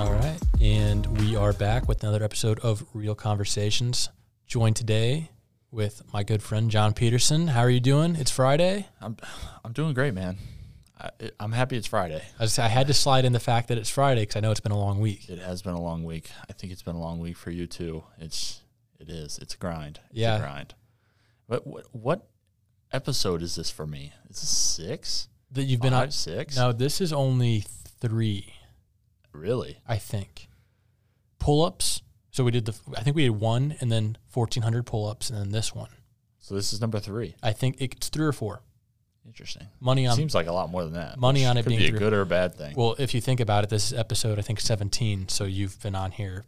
All right. And we are back with another episode of Real Conversations. Joined today with my good friend Jon Peterson. How are you doing? It's Friday. I'm I'm doing great, man. I, I'm happy it's Friday. I, just, I had to slide in the fact that it's Friday because I know it's been a long week. It has been a long week. I think it's been a long week for you too. It's it is. It's a grind. It's Yeah. a grind. But what what episode is this for me? Is this six? That you've been on. six? No, this is only three, Really? I think. Pull ups. So we did the, I think we did one and then 1,400 pull ups and then this one. So this is number three. I think it's three or four. Interesting. Money on. Seems like a lot more than that. Money on it could being be a three- good or a bad thing. Well, if you think about it, this is episode, I think, 17. So you've been on here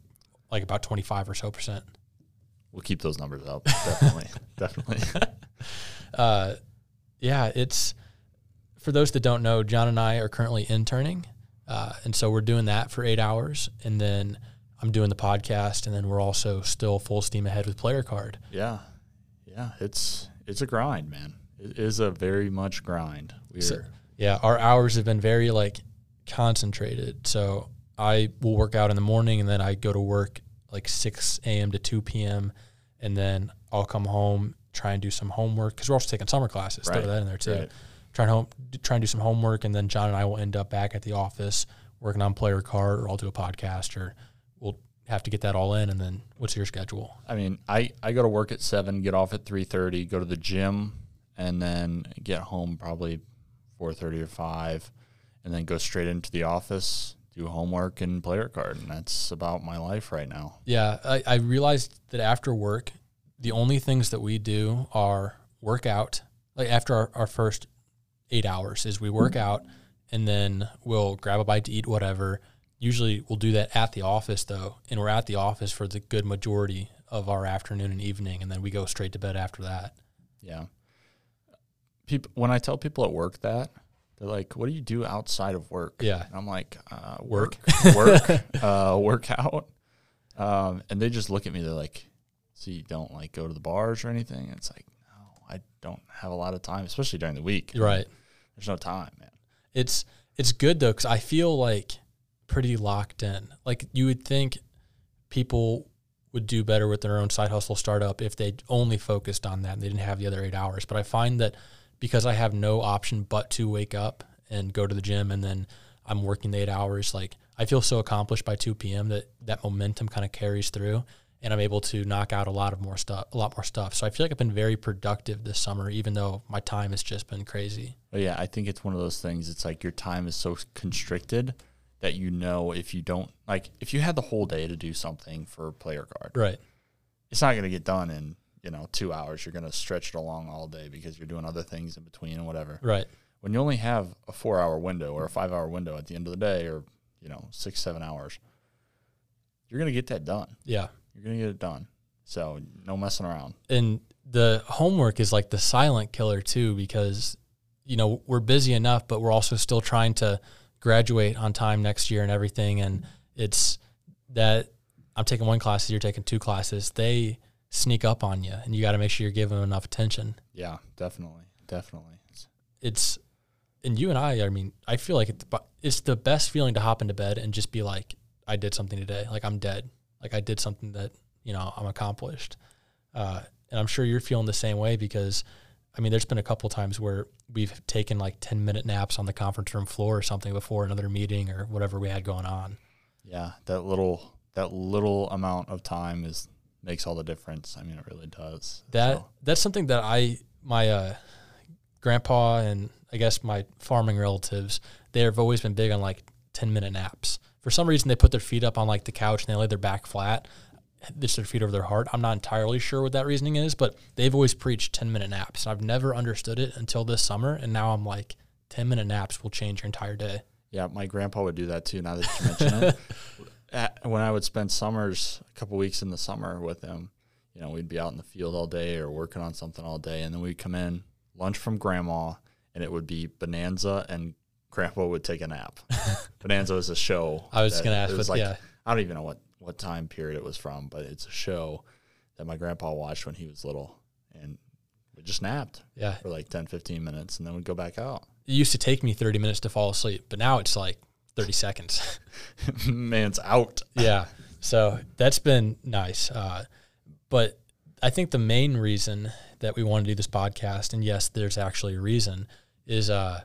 like about 25 or so percent. we'll keep those numbers up. Definitely. Definitely. uh, yeah, it's for those that don't know, Jon and I are currently interning. Uh, and so we're doing that for eight hours. And then I'm doing the podcast. And then we're also still full steam ahead with Player Card. Yeah. Yeah. It's it's a grind, man. It is a very much grind. We're So- Yeah, our hours have been very like concentrated. So I will work out in the morning and then I go to work like 6 a.m. to 2 p.m. And then I'll come home, try and do some homework because we're also taking summer classes. Throw that in there too. right. Try and home, try and do some homework, and then Jon and I will end up back at the office working on player card, or I'll do a podcast, or we'll have to get that all in. And then, what's your schedule? I mean, I, I go to work at seven, get off at three thirty, go to the gym, and then get home probably four thirty or five, and then go straight into the office, do homework and player card, and that's about my life right now. Yeah, I, I realized that after work, the only things that we do are work out. Like after our, our first eight hours, is we work out and then we'll grab a bite to eat, whatever. Usually we'll do that at the office though, and we're at the office for the good majority of our afternoon and evening, and then we go straight to bed after that. Yeah. People, when I tell people at work that, they're like, "What do you do outside of work?" Yeah. and I'm like, uh, Work. "Work, work, uh, work out," um, and they just look at me. They're like, "So you don't like go to the bars or anything?" It's like, no, I don't have a lot of time, especially during the week. Right. There's no time, man. It's it's good though because I feel like pretty locked in. Like you would think people would do better with their own side hustle startup if they only focused on that and they didn't have the other eight hours. But I find that because I have no option but to wake up and go to the gym and then I'm working the eight hours, like I feel so accomplished by two PM that that momentum kind of carries through and I'm able to knock out a lot of more stuff a lot more stuff. So I feel like I've been very productive this summer, even though my time has just been crazy. But yeah, I think it's one of those things. It's like your time is so constricted that you know if you don't like if you had the whole day to do something for player card, Right. it's not going to get done in you know two hours. You're going to stretch it along all day because you're doing other things in between and whatever. Right. When you only have a four hour window or a five hour window at the end of the day, or you know six seven hours, you're going to get that done. Yeah. You're going to get it done. So no messing around. and the homework is like the silent killer too because you know we're busy enough but we're also still trying to graduate on time next year and everything and it's that i'm taking one class you're taking two classes they sneak up on you and you got to make sure you're giving them enough attention Yeah, definitely, definitely. It's- it's and you and i i mean i feel like it's, it's the best feeling to hop into bed and just be like i did something today like i'm dead like i did something that you know i'm accomplished uh, and i'm sure you're feeling the same way because i mean there's been a couple times where we've taken like 10 minute naps on the conference room floor or something before another meeting or whatever we had going on Yeah, that little that little amount of time is makes all the difference. I mean, it really does. that So, that's something that i my uh, grandpa and i guess my farming relatives they've always been big on like 10 minute naps for some reason they put their feet up on like the couch and they lay their back flat just their feet over their heart i'm not entirely sure what that reasoning is but they've always preached 10 minute naps and i've never understood it until this summer and now i'm like 10 minute naps will change your entire day yeah, my grandpa would do that too. Now that you mention it, At- when I would spend summers, a couple weeks in the summer with him, you know, we'd be out in the field all day or working on something all day, and then we'd come in lunch from grandma, and it would be Bonanza, and grandpa would take a nap. Bonanza is a show. i was going to ask was but like yeah I don't even know what, what time period it was from, but it's a show that my grandpa watched when he was little. And we just napped yeah for like 10, 15 minutes and then we'd go back out. it used to take me 30 minutes to fall asleep but now it's like 30 seconds. Man's out. yeah. So that's been nice. Uh, but I think the main reason that we want to do this podcast, and yes, there's actually a reason, is uh,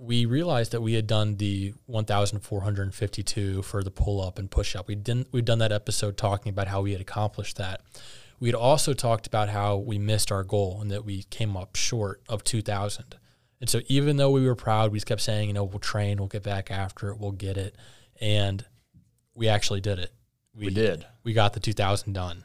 we realized that we had done the 1,452 for the pull up and push up. We didn't. We'd done that episode talking about how we had accomplished that. We had also talked about how we missed our goal and that we came up short of 2,000. And so even though we were proud, we just kept saying, you know, we'll train, we'll get back after it, we'll get it, and we actually did it. We, did. We got the 2,000 done.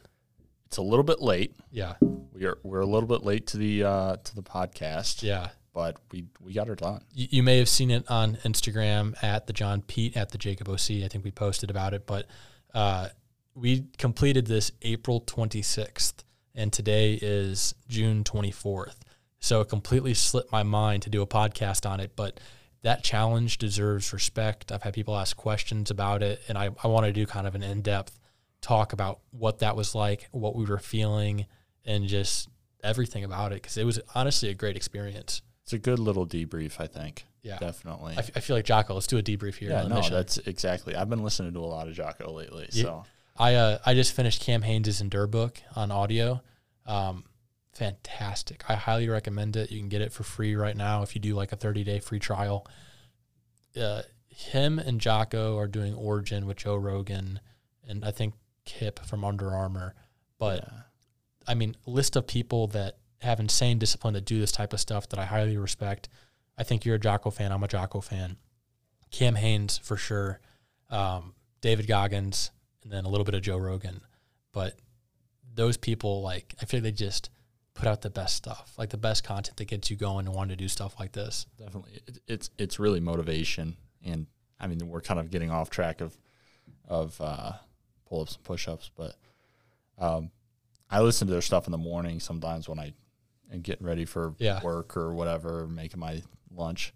It's a little bit late. Yeah. We are we're a little bit late to the uh, to the podcast. Yeah. But we we got her done. You, you may have seen it on Instagram at the Jon Pete at the Jacob OC. I think we posted about it, but uh, we completed this April 26th, and today is June 24th. So it completely slipped my mind to do a podcast on it, but that challenge deserves respect. I've had people ask questions about it, and I, I want to do kind of an in depth talk about what that was like, what we were feeling, and just everything about it because it was honestly a great experience. It's a good little debrief, I think. Yeah. Definitely. I, f- I feel like Jocko. Let's do a debrief here. yeah, no, mission. that's exactly. I've been listening to a lot of Jocko lately. Yeah. So I uh, I just finished Cam Hanes' Endure book on audio. Um, fantastic. I highly recommend it. You can get it for free right now if you do like a 30 day free trial. Uh, him and Jocko are doing Origin with Joe Rogan and I think Kip from Under Armour. But yeah. I mean, list of people that have insane discipline to do this type of stuff that I highly respect. I think you're a Jocko fan. I'm a Jocko fan. Cam Hanes for sure. Um, David Goggins, and then a little bit of Joe Rogan. But those people, like, I feel like they just put out the best stuff, like the best content that gets you going and wanting to do stuff like this. definitely it, it's it's really motivation and i mean we're kind of getting off track of of uh, pull-ups and push-ups but um, i listen to their stuff in the morning sometimes when i am getting ready for Yeah. work or whatever making my lunch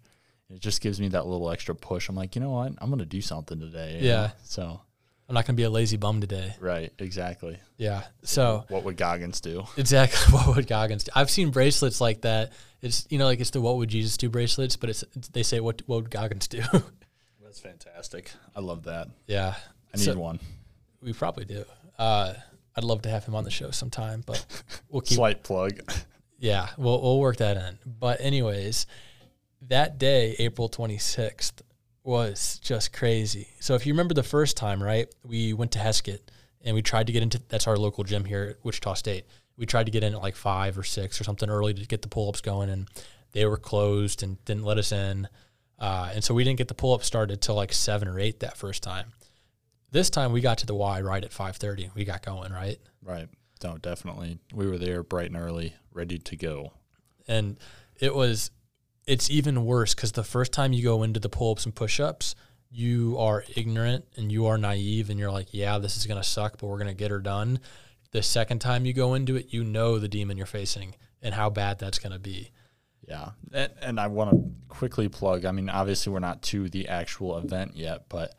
it just gives me that little extra push i'm like you know what i'm gonna do something today Yeah. know? so I'm not going to be a lazy bum today. right exactly Yeah. So what would goggins do exactly what would Goggins do? I've seen bracelets like that. It's you know like it's the what would Jesus do bracelets, but it's, it's they say what what would Goggins do? that's fantastic i love that yeah. i need So- one We probably do. Uh, I'd love to have him on the show sometime, but we'll keep. slight plug Yeah, we'll we'll work that in. But anyways, that day, April twenty sixth, was just crazy. So if you remember the first time, right? We went to Heskett and we tried to get into that's our local gym here at Wichita State. We tried to get in at like five or six or something early to get the pull ups going, and they were closed and didn't let us in. Uh, and so we didn't get the pull up started till like seven or eight that first time. This time we got to the Y right at five thirty. We got going right. Right. No, definitely. We were there bright and early, ready to go. and it was it's even worse because the first time you go into the pull-ups and push-ups you are ignorant and you are naive and you're like yeah this is going to suck but we're going to get her done the second time you go into it you know the demon you're facing and how bad that's going to be Yeah. And, and I want to quickly plug I mean, obviously, we're not to the actual event yet, but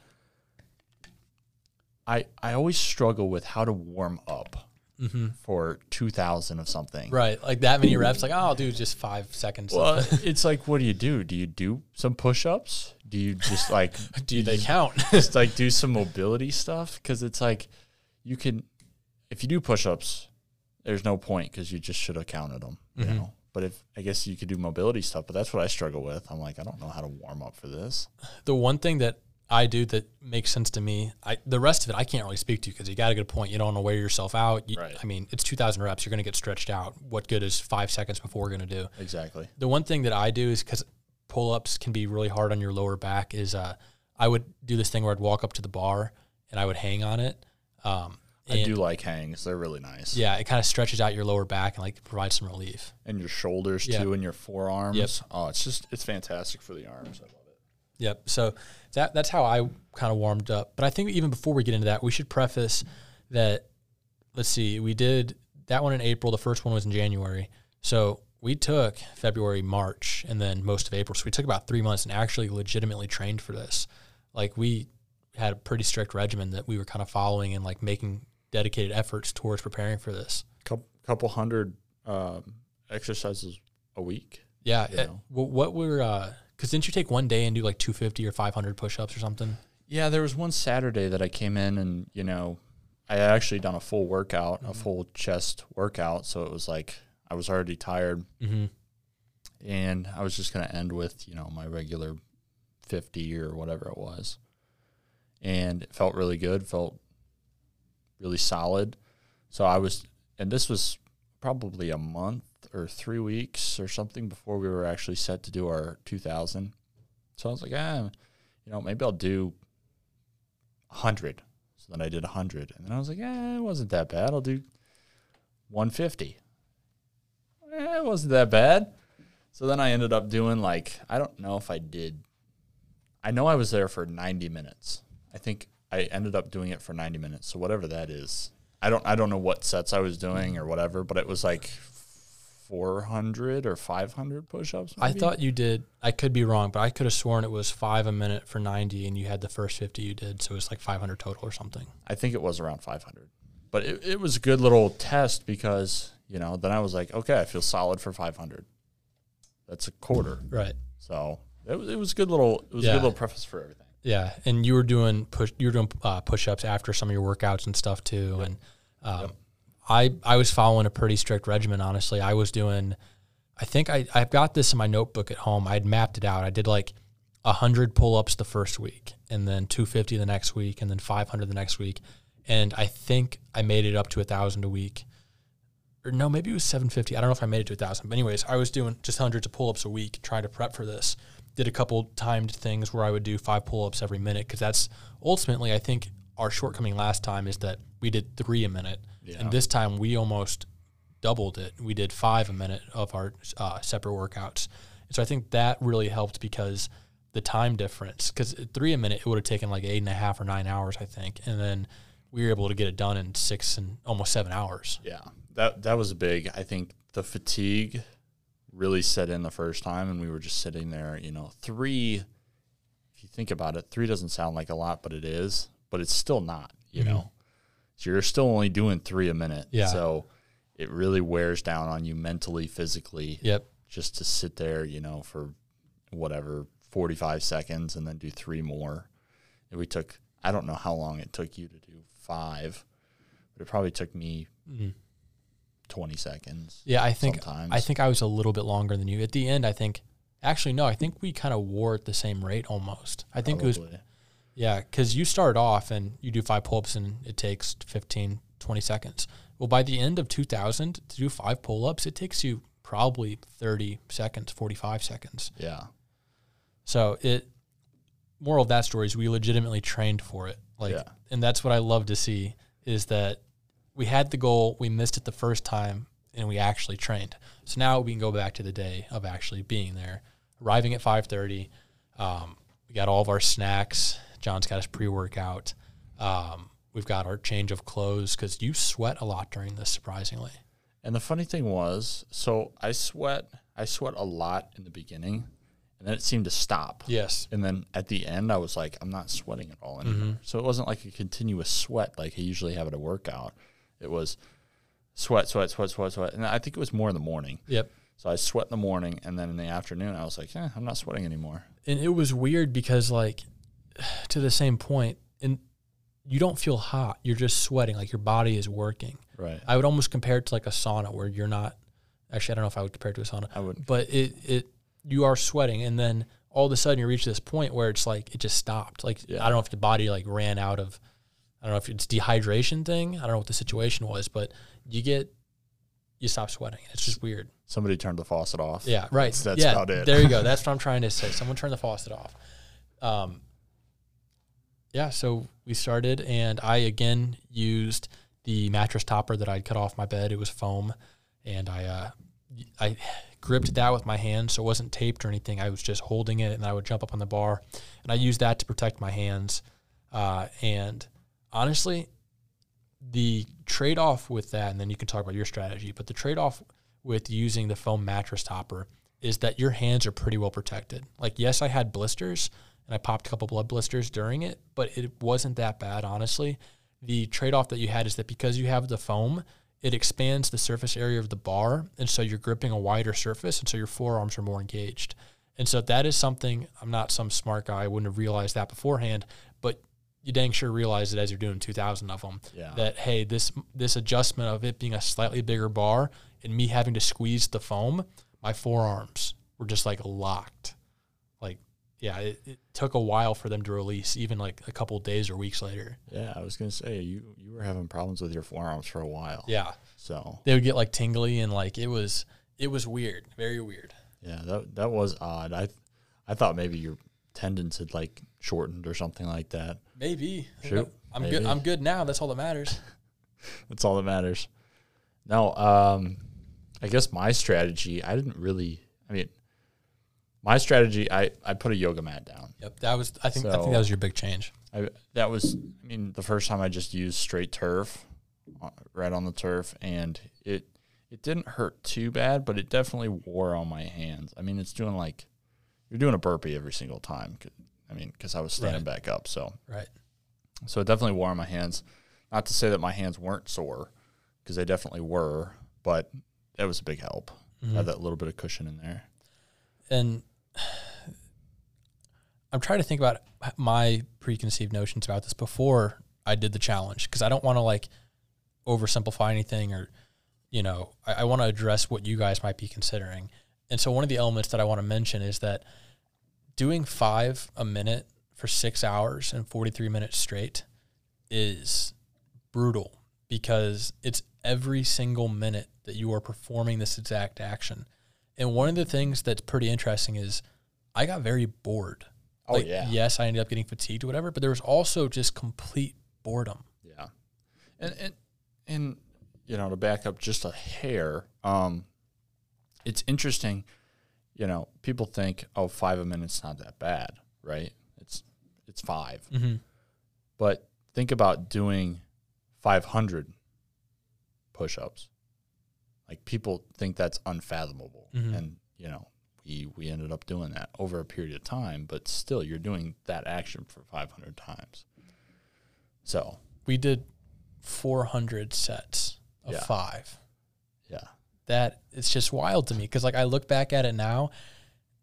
I, I always struggle with how to warm up for 2000 of something. right like that many reps like oh i'll do just five seconds Well, it's like, what do you do? Do you do some push ups? Do you just like, do they count just like do some mobility stuff? Because it's like, you can, if you do push ups, there's no point because you just should have counted them, you Mm-hmm. know? But if I guess you could do mobility stuff, but that's what I struggle with. I'm like, I don't know how to warm up for this. the one thing that I do that makes sense to me. I the rest of it I can't really speak to because you got a good point. You don't want to wear yourself out. You, Right. I mean, it's two thousand reps. You're going to get stretched out. What good is five seconds before going to do? Exactly. The one thing that I do is because pull ups can be really hard on your lower back. Is uh, I would do this thing where I'd walk up to the bar and I would hang on it. Um, I do like hangs. They're really nice. Yeah, it kind of stretches out your lower back and like provides some relief. And your shoulders too and your forearms. Yep. Oh, it's just it's fantastic for the arms. I love it. Yep. So that that's how I kind of warmed up. But I think even before we get into that, we should preface that. Let's see, we did that one in April. The first one was in January. So we took February, March, and then most of April. So we took about three months and actually legitimately trained for this. Like we had a pretty strict regimen that we were kind of following and like making dedicated efforts towards preparing for this. Couple couple hundred um, exercises a week. Yeah. It- wh- what we're Because didn't you take one day and do like 250 or 500 push-ups or something? Yeah, there was one Saturday that I came in and, you know, I had actually done a full workout, a full chest workout. So it was like I was already tired. Mm-hmm. And I was just going to end with, you know, my regular 50 or whatever it was. And it felt really good, felt really solid. So I was, and this was probably a month or three weeks or something before we were actually set to do our 2000. So I was like, ah, you know, maybe I'll do 100. So then I did 100. And then I was like, eh, it wasn't that bad. I'll do 150. Eh, it wasn't that bad. So then I ended up doing like, I don't know if I did, I know I was there for 90 minutes. I think I ended up doing it for 90 minutes. So whatever that is, I don't, I don't know what sets I was doing or whatever, but it was like 400 or 500 push-ups. I thought you did. I could be wrong, but I could have sworn it was five a minute for 90, and you had the first 50 you did, so it was like 500 total or something. I think it was around 500. But it, it was a good little test because, you know, then I was like, okay, I feel solid for 500. That's a quarter. Right. So it was, it was a good little, it was a good little preface for everything. Yeah, and you were doing push. You were doing uh, push-ups after some of your workouts and stuff too. And um, Yep. I I was following a pretty strict regimen. Honestly, I was doing. I think I I've got this in my notebook at home. I'd mapped it out. I did like hundred pull-ups the first week, and then two fifty the next week, and then five hundred the next week. And I think I made it up to a thousand a week. Or no, maybe it was seven fifty. I don't know if I made it to a thousand. But anyways, I was doing just hundreds of pull-ups a week, trying to prep for this did a couple timed things where I would do five pull ups every minute because that's ultimately, I think, our shortcoming last time is that we did three a minute. Yeah. And this time we almost doubled it. We did five a minute of our uh, separate workouts. And so I think that really helped because the time difference, because three a minute, it would have taken like eight and a half or nine hours, I think. And then we were able to get it done in six and almost seven hours. Yeah. That, that was big. I think the fatigue really set in the first time and we were just sitting there, you know, three, if you think about it, three doesn't sound like a lot, but it is, but it's still not, you Mhm. know. So you're still only doing three a minute. Yeah. So it really wears down on you mentally, physically, Yep. just to sit there, you know, for whatever, 45 seconds and then do three more. And we took, I don't know how long it took you to do five, but it probably took me Mhm. 20 seconds. Yeah, I think sometimes. I think I was a little bit longer than you. At the end, I think actually no, I think we kind of wore at the same rate almost. I think it was Probably. Yeah, cuz you start off and you do five pull-ups and it takes 15 20 seconds. Well, by the end of 2000 to do five pull-ups, it takes you probably 30 seconds, 45 seconds. Yeah. So, it moral of that story is we legitimately trained for it. Like Yeah. and that's what I love to see is that we had the goal, we missed it the first time, and we actually trained. So now we can go back to the day of actually being there, arriving at five thirty. Um, we got all of our snacks. Jon's got his pre workout. Um, we've got our change of clothes because you sweat a lot during this, surprisingly. And the funny thing was, so I sweat, I sweat a lot in the beginning, and then it seemed to stop. Yes. And then at the end, I was like, I'm not sweating at all anymore. So it wasn't like a continuous sweat like I usually have at a workout. It was sweat, sweat, sweat, sweat, sweat. And I think it was more in the morning. Yep. So I sweat in the morning, and then in the afternoon, I was like, eh, I'm not sweating anymore. and it was weird because like to the same point and you don't feel hot you're just sweating like your body is working Right. i would almost compare it to like a sauna where you're not actually i don't know if i would compare it to a sauna I would. but it it you are sweating and then all of a sudden you reach this point where it's like it just stopped like Yeah. i don't know if the body like ran out of i don't know if it's dehydration thing i don't know what the situation was but you get you stop sweating it's just weird Somebody turned the faucet off. yeah, right. That's- that's yeah, about it. there you go. That's what I'm trying to say. Someone turn the faucet off. Um, yeah, so we started, and I again used the mattress topper that I'd cut off my bed. It was foam, and I uh, I gripped that with my hand, so it wasn't taped or anything. I was just holding it, and I would jump up on the bar, and I used that to protect my hands. Uh, and honestly, the trade off with that, and then you can talk about your strategy, but the trade off with using the foam mattress topper is that your hands are pretty well protected. Like, yes, I had blisters and I popped a couple blood blisters during it, but it wasn't that bad, honestly. The trade off that you had is that because you have the foam, it expands the surface area of the bar. And so you're gripping a wider surface. And so your forearms are more engaged. And so that is something I'm not some smart guy. I wouldn't have realized that beforehand, but you dang sure realize it as you're doing 2,000 of them. Yeah. That hey, this this adjustment of it being a slightly bigger bar and me having to squeeze the foam, my forearms were just like locked. Yeah, it, it took a while for them to release, even like a couple days or weeks later. Yeah, I was gonna say you you were having problems with your forearms for a while. Yeah, So they would get like tingly and like it was it was weird, very weird. yeah, that that was odd. I I thought maybe your tendons had like shortened or something like that. Maybe. Shoot, I'm maybe. good. I'm good now. That's all that matters. That's all that matters. No, um, I guess my strategy. I didn't really. I mean, my strategy. I I put a yoga mat down. Yep. That was. I think. I think that was your big change. I that was. I mean, the first time I just used straight turf, uh, right on the turf, and it it didn't hurt too bad, but it definitely wore on my hands. I mean, it's doing like you're doing a burpee every single time. I mean, because I was standing Right. back up, so Right. so it definitely wore on my hands. Not to say that my hands weren't sore, because they definitely were, but that was a big help. Mm-hmm. Had that little bit of cushion in there. And I'm trying to think about my preconceived notions about this before I did the challenge because I don't want to like oversimplify anything or, you know, I, I want to address what you guys might be considering. And so one of the elements that I want to mention is that doing five a minute for six hours and 43 minutes straight is brutal because it's every single minute that you are performing this exact action. And one of the things that's pretty interesting is I got very bored. Oh Like, yeah, Yes, I ended up getting fatigued or whatever, but there was also just complete boredom. yeah, and and and you know to back up just a hair, um, it's interesting. You know, people think, oh, five a minute's not that bad, right? It's it's 5 Mm-hmm. but think about doing five hundred push-ups. Like people think that's unfathomable, Mhm. and you know we we ended up doing that over a period of time. But still, you're doing that action for 500 times. So We did 400 sets of Yeah. five. yeah, That it's just wild to me because like I look back at it now,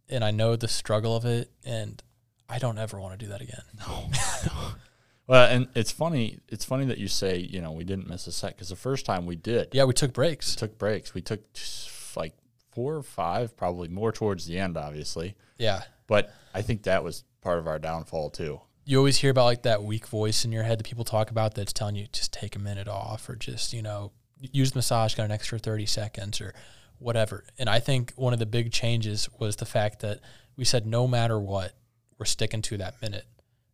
and I know the struggle of it, and I don't ever want to do that again. no, Well, and it's funny. It's funny that you say you know we didn't miss a set because the first time we did, Yeah, we took breaks. we took breaks. We took like four or five, probably more towards the end, obviously. Yeah. But I think that was part of our downfall too. you always hear about like that weak voice in your head that people talk about that's telling you just take a minute off or just you know use the massage got an extra 30 seconds or whatever and i think one of the big changes was the fact that we said no matter what we're sticking to that minute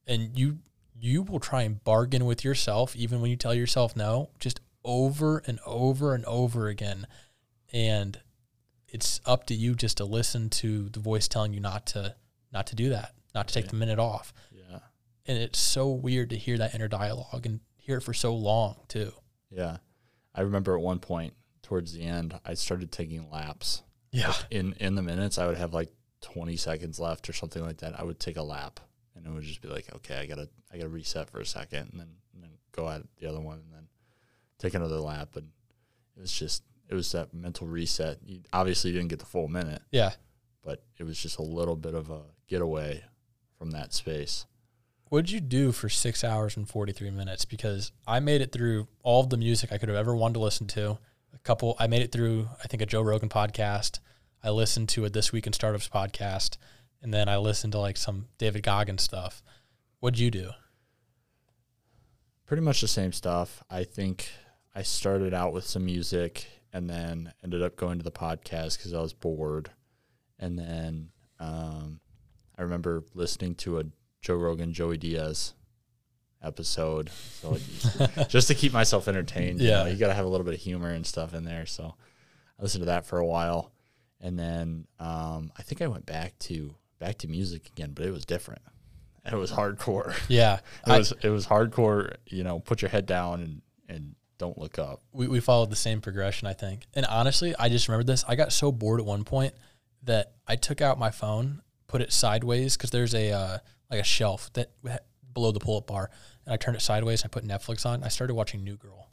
and you you will try and bargain with yourself even when you tell yourself no just over and over and over again and it's up to you just to listen to the voice telling you not to not to do that not to take Yeah. the minute off Yeah. and it's so weird to hear that inner dialogue and hear it for so long too. Yeah. I remember at one point towards the end, I started taking laps. Yeah. In in the minutes, I would have like 20 seconds left or something like that. I would take a lap and it would just be like, okay, I got to I got to reset for a second and then and then go at the other one and then take another lap and it was just it was that mental reset. You obviously didn't get the full minute, Yeah. but it was just a little bit of a getaway from that space. What'd you do for six hours and 43 minutes? Because I made it through all of the music I could have ever wanted to listen to. A couple, I made it through, I think, a Joe Rogan podcast. I listened to a This Week in Startups podcast. And then I listened to like some David Goggins stuff. What'd you do? pretty much the same stuff. I think I started out with some music and then ended up going to the podcast because I was bored. And then um, I remember listening to a Joe Rogan, Joey Diaz episode. So like, just to keep myself entertained. You, Yeah. know, you got to have a little bit of humor and stuff in there. So I listened to that for a while. And then um, I think I went back to back to music again, but it was different. It was hardcore. Yeah. It I, was it was hardcore. You know, put your head down and and don't look up. we, we followed the same progression, I think. And honestly, I just remembered this. I got so bored at one point that I took out my phone, put it sideways because there's a uh, like a shelf that below the pull-up bar, and I turned it sideways. And I put Netflix on. I started watching New Girl,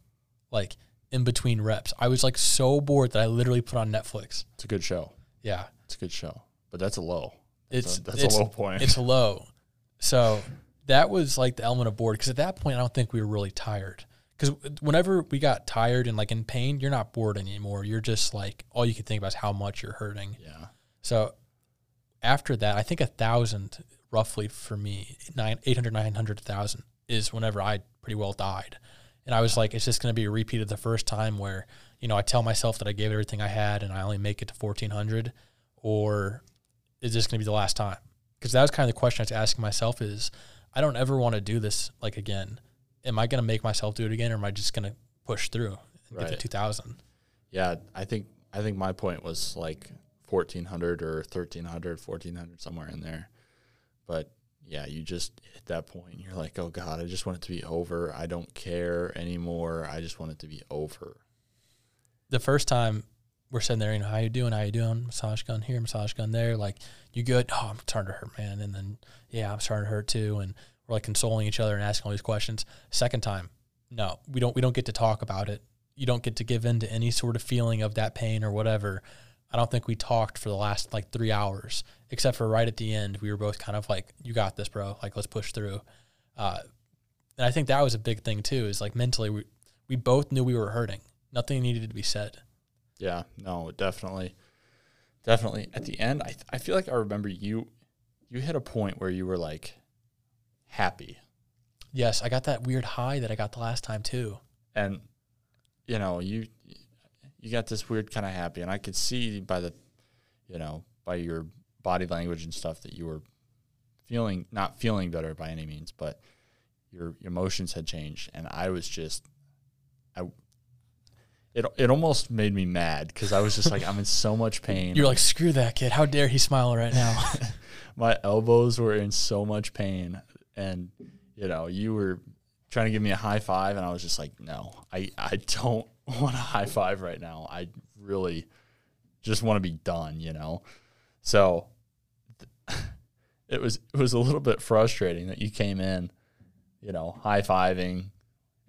like in between reps. I was like so bored that I literally put on Netflix. It's a good show. Yeah, It's a good show, but that's a low. That's it's a, that's it's, a low point. it's low. So that was like the element of bored because at that point I don't think we were really tired. Because whenever we got tired and like in pain, you're not bored anymore. You're just like all you can think about is how much you're hurting. yeah. So after that, I think a thousand roughly for me, nine, 800, 900, 1,000 is whenever I pretty well died. And I was like, it's just going to be a repeat of the first time where, you know, I tell myself that I gave everything I had and I only make it to 1400 or is this going to be the last time? Because that was kind of the question I was asking myself is I don't ever want to do this like again. Am I going to make myself do it again or am I just going to push through and get to 2000? Yeah, I think I think my point was like 1400 or 1300, 1400 somewhere in there. But yeah, you just hit that point. You're like, "Oh god, I just want it to be over. I don't care anymore. I just want it to be over." the first time we're sitting there, you know, how you doing? How you doing? Massage gun here, massage gun there. Like, you good? Oh, I'm starting to hurt, man. And then, yeah, I'm starting to hurt too. And we're like consoling each other and asking all these questions. Second time, no, we don't. We don't get to talk about it. You don't get to give in to any sort of feeling of that pain or whatever. I don't think we talked for the last like three hours, except for right at the end. We were both kind of like, "You got this, bro. Like, let's push through." Uh, and I think that was a big thing too. Is like mentally, we we both knew we were hurting. Nothing needed to be said. Yeah, no, definitely, definitely. At the end, I th- I feel like I remember you, you hit a point where you were like happy, Yes, I got that weird high that I got the last time too. and you know you you got this weird kind of happy, and I could see by the, you know, by your body language and stuff that you were feeling not feeling better by any means, but your, your emotions had changed, and I was just, I. It, it almost made me mad because I was just like I'm in so much pain. You're like, screw that kid. How dare he smile right now? my elbows were in so much pain and you know you were trying to give me a high five and i was just like no i i don't want a high five right now i really just want to be done you know so th- it was it was a little bit frustrating that you came in you know high fiving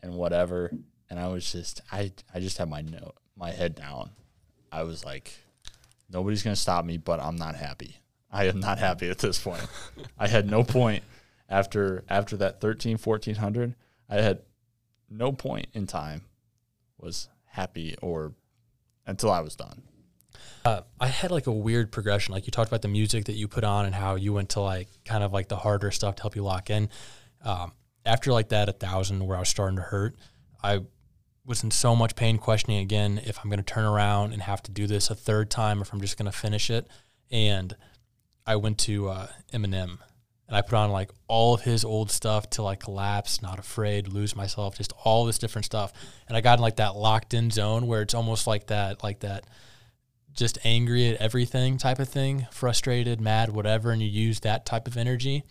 and whatever and i was just i i just had my note my head down i was like nobody's going to stop me but i'm not happy I am not happy at this point. I had no point after after that 13 1400. I had no point in time was happy or until I was done. uh, I had like a weird progression. Like you talked about the music that you put on and how you went to like kind of like the harder stuff to help you lock in. Um, after like that, a thousand where I was starting to hurt, I was in so much pain, questioning again if I'm going to turn around and have to do this a third time, or if I'm just going to finish it. And I went to uh, Eminem and I put on like all of his old stuff till I collapse, not afraid, lose myself, just all this different stuff. And I got in like that locked in zone where it's almost like that, like that just angry at everything type of thing, frustrated, mad, whatever. And you use that type of energy.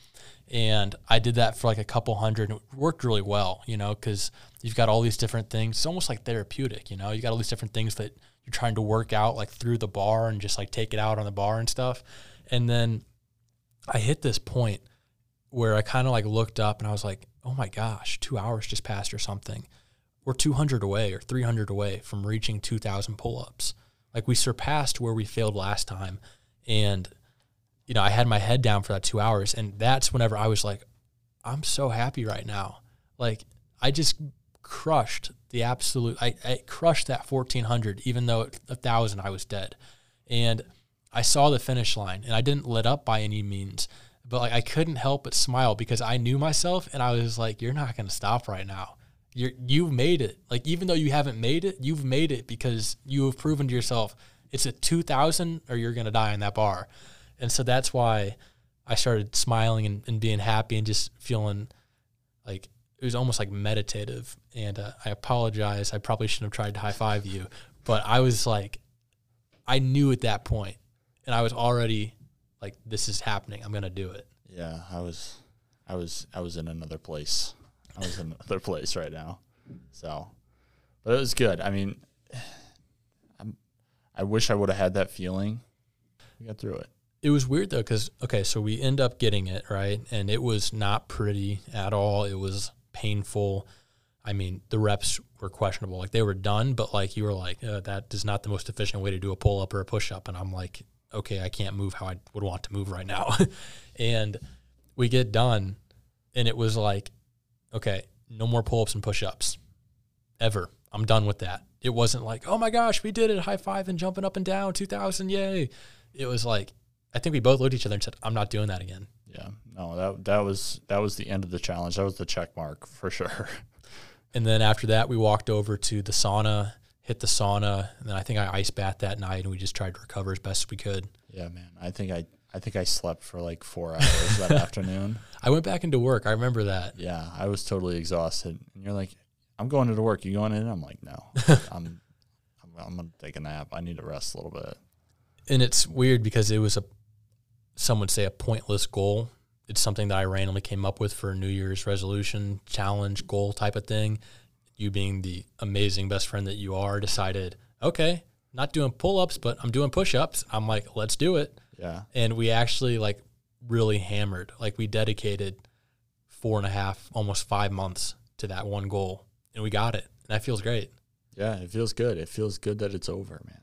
And I did that for like a couple hundred and it worked really well, you know, because you've got all these different things. It's almost like therapeutic, you know, you got all these different things that you're trying to work out like through the bar and just like take it out on the bar and stuff. And then I hit this point where I kind of like looked up and I was like, oh my gosh, two hours just passed or something. We're 200 away or 300 away from reaching 2,000 pull ups. Like we surpassed where we failed last time. And, you know, I had my head down for that two hours. And that's whenever I was like, I'm so happy right now. Like I just crushed the absolute, I, I crushed that 1400, even though at a thousand I was dead. And I saw the finish line and I didn't let up by any means, but like I couldn't help but smile because I knew myself and I was like, you're not going to stop right now. You're, you've made it. Like, even though you haven't made it, you've made it because you have proven to yourself it's a 2000 or you're going to die in that bar. And so that's why I started smiling and, and being happy and just feeling like it was almost like meditative. And uh, I apologize. I probably shouldn't have tried to high five you, but I was like, I knew at that point and I was already like, this is happening. I'm going to do it. Yeah, I was I was I was in another place. I was in another place right now. So, but it was good. I mean, I'm, I wish I would have had that feeling. We got through it. It was weird though, because okay, so we end up getting it right, and it was not pretty at all. It was painful. I mean, the reps were questionable. Like they were done, but like you were like, uh, that is not the most efficient way to do a pull up or a push up. And I'm like, okay, I can't move how I would want to move right now. and we get done, and it was like, okay, no more pull ups and push ups ever. I'm done with that. It wasn't like, oh my gosh, we did it, high five and jumping up and down, 2000, yay. It was like, I think we both looked at each other and said, I'm not doing that again. Yeah, no, that that was that was the end of the challenge. That was the check mark for sure. And then after that, we walked over to the sauna, hit the sauna, and then I think I ice bath that night, and we just tried to recover as best as we could. Yeah, man. I think I I think I slept for like four hours that afternoon. I went back into work. I remember that. Yeah, I was totally exhausted. And you're like, I'm going into work. You going in? I'm like, no, I'm, I'm I'm gonna take a nap. I need to rest a little bit. And it's weird because it was a, some would say a pointless goal. It's something that I randomly came up with for a New Year's resolution, challenge, goal type of thing. You being the amazing best friend that you are, decided, okay, not doing pull ups, but I'm doing push ups. I'm like, let's do it. Yeah, and we actually like really hammered like we dedicated four and a half almost five months to that one goal and we got it and that feels great yeah. It feels good. It feels good that it's over, man.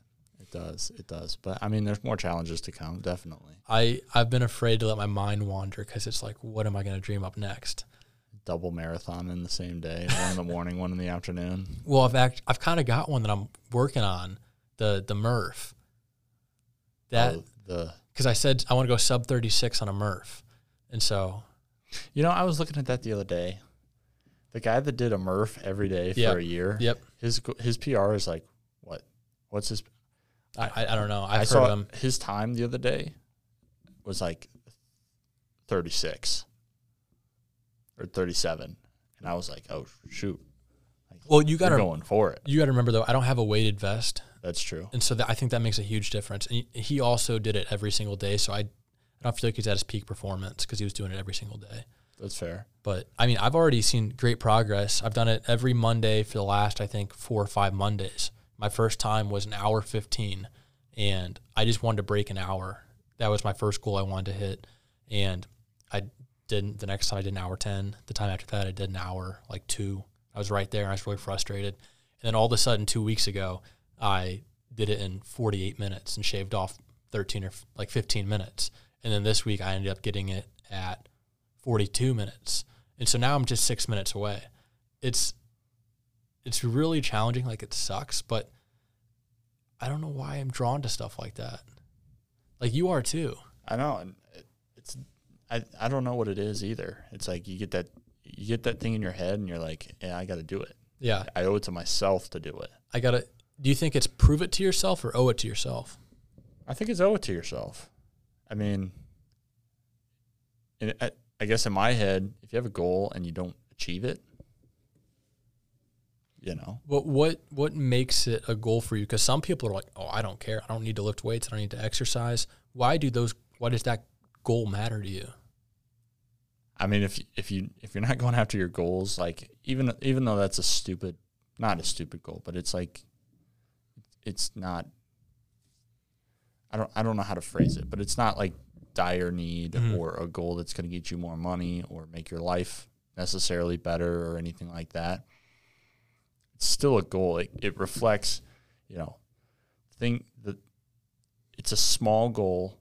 It does. It does. But I mean, there's more challenges to come. Definitely. i i've been afraid to let my mind wander because it's like what am i going to dream up next Double marathon in the same day. One in the morning, one in the afternoon. well i've act, i've kind of got one that i'm working on the the murph that Oh, the because i said i want to go sub 36 on a murph and so You know, I was looking at that the other day. The guy that did a Murph every day for Yep. a year. yep His his PR is like what? What's his? I i, I don't know i've I heard saw him his time the other day was like thirty six or thirty seven, and I was like, oh shoot, like, well you gotta going for it. you gotta remember though i don't have a weighted vest That's true. and so that, I think that makes a huge difference. And he, he also did it every single day, so I, I don't feel like he's at his peak performance because he was doing it every single day. That's fair. But I mean, I've already seen great progress. I've done it every Monday for the last, I think, four or five Mondays. My first time was an hour fifteen, and I just wanted to break an hour. That was my first goal I wanted to hit, and I didn't. The next time I did an hour ten. The time after that, I did an hour like two. I was right there. I was really frustrated, and then all of a sudden, two weeks ago, I did it in 48 minutes and shaved off 13 or like 15 minutes. And then this week I ended up getting it at 42 minutes. And so now I'm just 6 minutes away. It's it's really challenging like it sucks, but I don't know why I'm drawn to stuff like that. Like you are too. I know, and it's I I don't know what it is either. It's like you get that you get that thing in your head, and you're like, yeah, I got to do it. Yeah. I owe it to myself to do it. I got to Do you think it's prove it to yourself or owe it to yourself? I think it's owe it to yourself. I mean, in, I, I guess in my head, if you have a goal and you don't achieve it, you know, What what what makes it a goal for you? Because some people are like, "Oh, I don't care. I don't need to lift weights. I don't need to exercise." Why do those? Why does that goal matter to you? I mean, if if you if you're not going after your goals, like even even though that's a stupid, not a stupid goal, but it's like, it's not. I don't I don't know how to phrase it, but it's not like dire need Mhm. or a goal that's going to get you more money or make your life necessarily better or anything like that. Still a goal. It, it reflects, you know, thing that it's a small goal,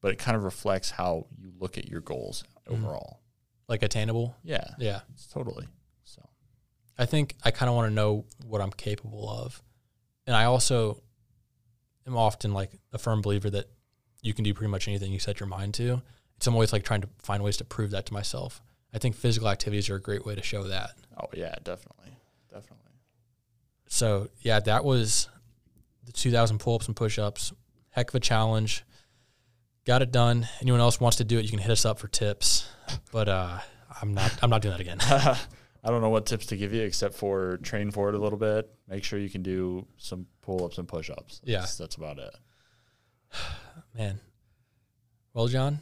but it kind of reflects how you look at your goals Mhm. overall. Like attainable? Yeah, Yeah. totally. So I think I kind of want to know what I'm capable of, and I also am often like a firm believer that you can do pretty much anything you set your mind to. So I'm always like trying to find ways to prove that to myself. I think physical activities are a great way to show that. oh yeah, definitely, definitely. So yeah, that was the 2,000 pull-ups and push-ups. Heck of a challenge. Got it done. Anyone else wants to do it, you can hit us up for tips. But uh, I'm not. I'm not doing that again. I don't know what tips to give you except for train for it a little bit. Make sure you can do some pull ups and push ups. Yeah. that's, that's about it. Man. Well, Jon,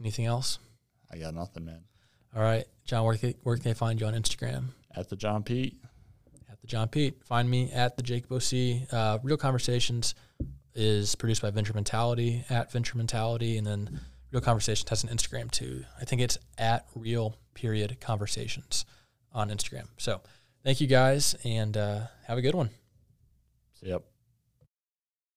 anything else? I got nothing, man. All right, Jon. Where can, where can they find you on Instagram? At the Jon Pete, Jon Pete. Find me at the Jacob OC. Uh, Real Conversations is produced by Venture Mentality at Venture Mentality, and then Real Conversations has an Instagram too. I think it's at Real Period Conversations on Instagram. So, thank you guys, and uh, have a good one. yep.